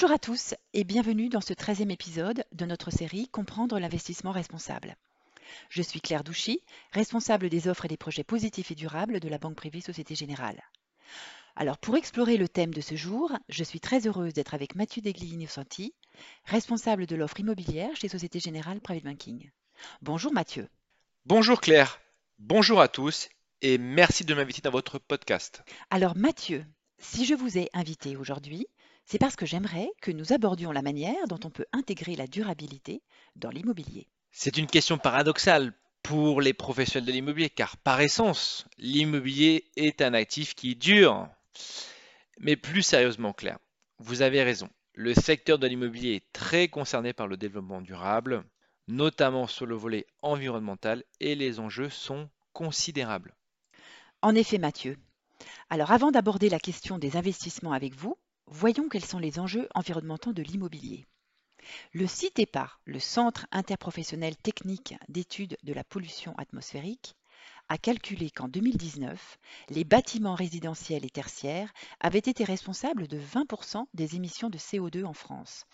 Bonjour à tous et bienvenue dans ce 13e épisode de notre série Comprendre l'investissement responsable. Je suis Claire Douchy, responsable des offres et des projets positifs et durables de la Banque privée Société Générale. Alors pour explorer le thème de ce jour, je suis très heureuse d'être avec Mathieu Degli-Innocenti, responsable de l'offre immobilière chez Société Générale Private Banking. Bonjour Mathieu. Bonjour Claire, bonjour à tous et merci de m'inviter dans votre podcast. Alors Mathieu, si je vous ai invité aujourd'hui, c'est parce que j'aimerais que nous abordions la manière dont on peut intégrer la durabilité dans l'immobilier. C'est une question paradoxale pour les professionnels de l'immobilier car par essence, l'immobilier est un actif qui dure. Mais plus sérieusement Claire, vous avez raison. Le secteur de l'immobilier est très concerné par le développement durable, notamment sur le volet environnemental et les enjeux sont considérables. En effet Mathieu. Alors avant d'aborder la question des investissements avec vous, Voyons quels sont les enjeux environnementaux de l'immobilier. Le CITEPA, le Centre interprofessionnel technique d'études de la pollution atmosphérique, a calculé qu'en 2019, les bâtiments résidentiels et tertiaires avaient été responsables de 20% des émissions de CO2 en France.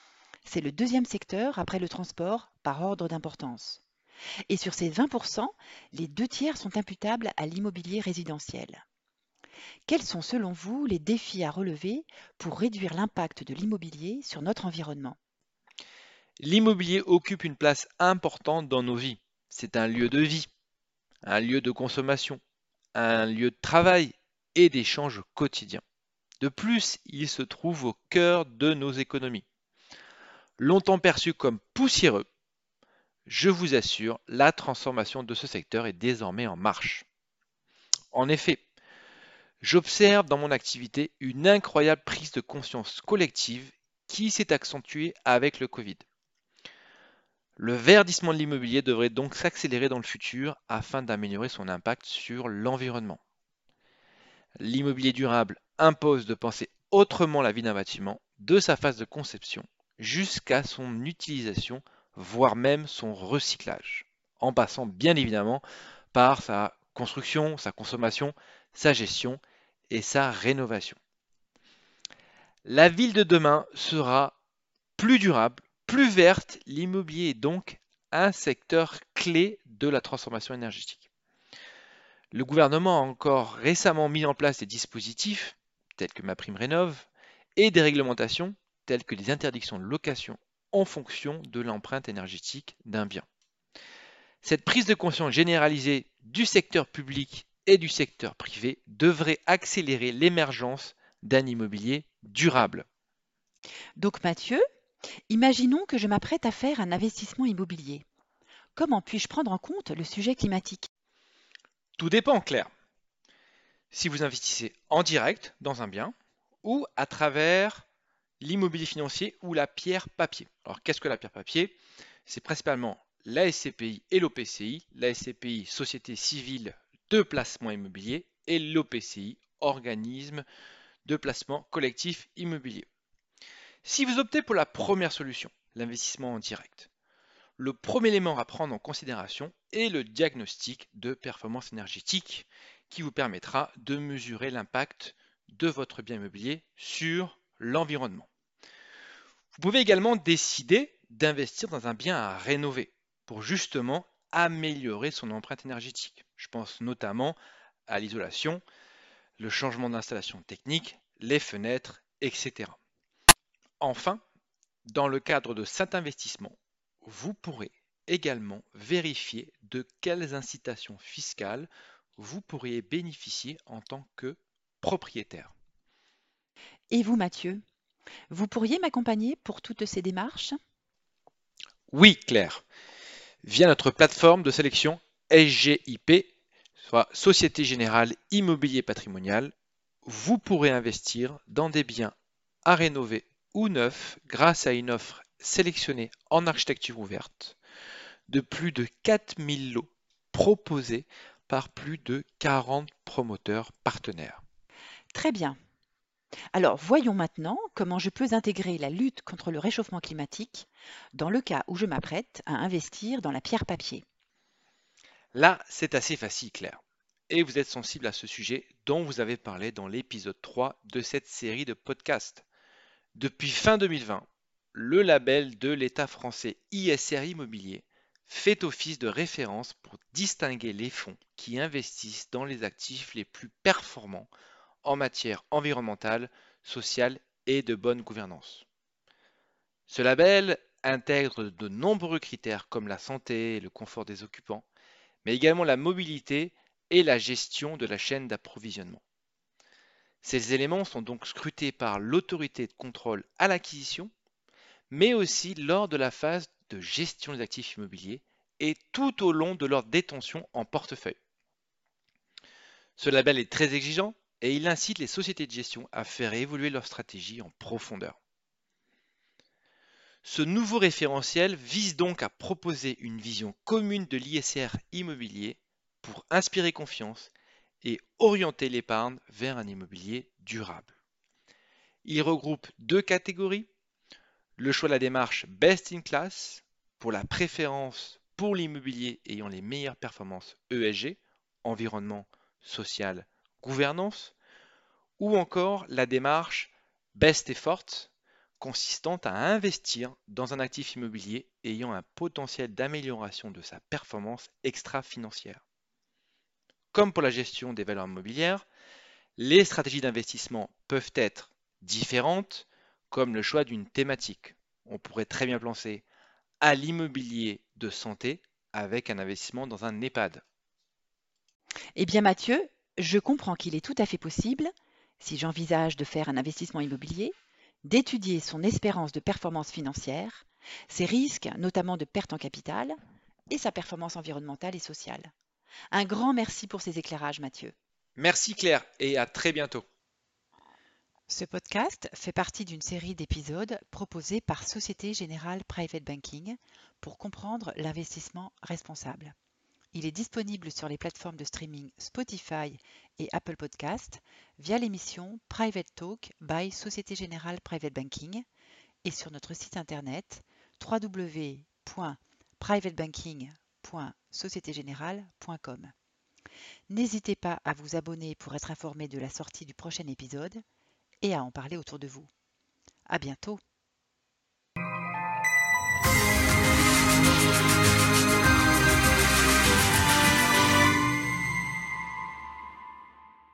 C'est le deuxième secteur après le transport par ordre d'importance. Et sur ces 20%, les deux tiers sont imputables à l'immobilier résidentiel. Quels sont selon vous les défis à relever pour réduire l'impact de l'immobilier sur notre environnement? L'immobilier occupe une place importante dans nos vies. C'est un lieu de vie, un lieu de consommation, un lieu de travail et d'échange quotidien. De plus, il se trouve au cœur de nos économies. Longtemps perçu comme poussiéreux, je vous assure, la transformation de ce secteur est désormais en marche. En effet, J'observe dans mon activité une incroyable prise de conscience collective qui s'est accentuée avec le Covid. Le verdissement de l'immobilier devrait donc s'accélérer dans le futur afin d'améliorer son impact sur l'environnement. L'immobilier durable impose de penser autrement la vie d'un bâtiment, de sa phase de conception jusqu'à son utilisation, voire même son recyclage, en passant bien évidemment par sa construction, sa consommation, sa gestion sa rénovation. La ville de demain sera plus durable, plus verte. L'immobilier est donc un secteur clé de la transformation énergétique. Le gouvernement a encore récemment mis en place des dispositifs tels que ma prime rénove et des réglementations telles que des interdictions de location en fonction de l'empreinte énergétique d'un bien. Cette prise de conscience généralisée du secteur public et du secteur privé devrait accélérer l'émergence d'un immobilier durable. Donc Mathieu, imaginons que je m'apprête à faire un investissement immobilier. Comment puis-je prendre en compte le sujet climatique? Tout dépend, Claire. Si vous investissez en direct dans un bien ou à travers l'immobilier financier ou la pierre papier. Alors qu'est-ce que la pierre papier? C'est principalement la SCPI et l'OPCI. La SCPI, Société civile de placement immobilier, et l'OPCI, organisme de placement collectif immobilier. Si vous optez pour la première solution, l'investissement en direct, le premier élément à prendre en considération est le diagnostic de performance énergétique qui vous permettra de mesurer l'impact de votre bien immobilier sur l'environnement. Vous pouvez également décider d'investir dans un bien à rénover pour justement améliorer son empreinte énergétique. Je pense notamment à l'isolation, le changement d'installation technique, les fenêtres, etc. Enfin, dans le cadre de cet investissement, vous pourrez également vérifier de quelles incitations fiscales vous pourriez bénéficier en tant que propriétaire. Et vous, Mathieu, vous pourriez m'accompagner pour toutes ces démarches? Oui, Claire via notre plateforme de sélection SGIP, soit Société Générale Immobilier Patrimonial, vous pourrez investir dans des biens à rénover ou neufs grâce à une offre sélectionnée en architecture ouverte de plus de 4000 lots proposés par plus de 40 promoteurs partenaires. Très bien. Alors voyons maintenant comment je peux intégrer la lutte contre le réchauffement climatique dans le cas où je m'apprête à investir dans la pierre papier. Là, c'est assez facile, Claire. Et vous êtes sensible à ce sujet dont vous avez parlé dans l'épisode 3 de cette série de podcasts. Depuis fin 2020, le label de l'État français ISR Immobilier fait office de référence pour distinguer les fonds qui investissent dans les actifs les plus performants en matière environnementale, sociale et de bonne gouvernance. Ce label intègre de nombreux critères comme la santé et le confort des occupants, mais également la mobilité et la gestion de la chaîne d'approvisionnement. Ces éléments sont donc scrutés par l'autorité de contrôle à l'acquisition, mais aussi lors de la phase de gestion des actifs immobiliers et tout au long de leur détention en portefeuille. Ce label est très exigeant et il incite les sociétés de gestion à faire évoluer leur stratégie en profondeur. Ce nouveau référentiel vise donc à proposer une vision commune de l'ISR immobilier pour inspirer confiance et orienter l'épargne vers un immobilier durable. Il regroupe deux catégories, le choix de la démarche Best in Class pour la préférence pour l'immobilier ayant les meilleures performances ESG, environnement, social, gouvernance, ou encore la démarche Best Effort consistant à investir dans un actif immobilier ayant un potentiel d'amélioration de sa performance extra-financière. Comme pour la gestion des valeurs immobilières, les stratégies d'investissement peuvent être différentes, comme le choix d'une thématique. On pourrait très bien penser à l'immobilier de santé avec un investissement dans un EHPAD. Eh bien Mathieu, je comprends qu'il est tout à fait possible, si j'envisage de faire un investissement immobilier, d'étudier son espérance de performance financière, ses risques, notamment de perte en capital, et sa performance environnementale et sociale. Un grand merci pour ces éclairages, Mathieu. Merci Claire et à très bientôt. Ce podcast fait partie d'une série d'épisodes proposés par Société Générale Private Banking pour comprendre l'investissement responsable. Il est disponible sur les plateformes de streaming Spotify et Apple Podcast via l'émission Private Talk by Société Générale Private Banking et sur notre site internet www.privatebanking.sociétégénérale.com. N'hésitez pas à vous abonner pour être informé de la sortie du prochain épisode et à en parler autour de vous. À bientôt!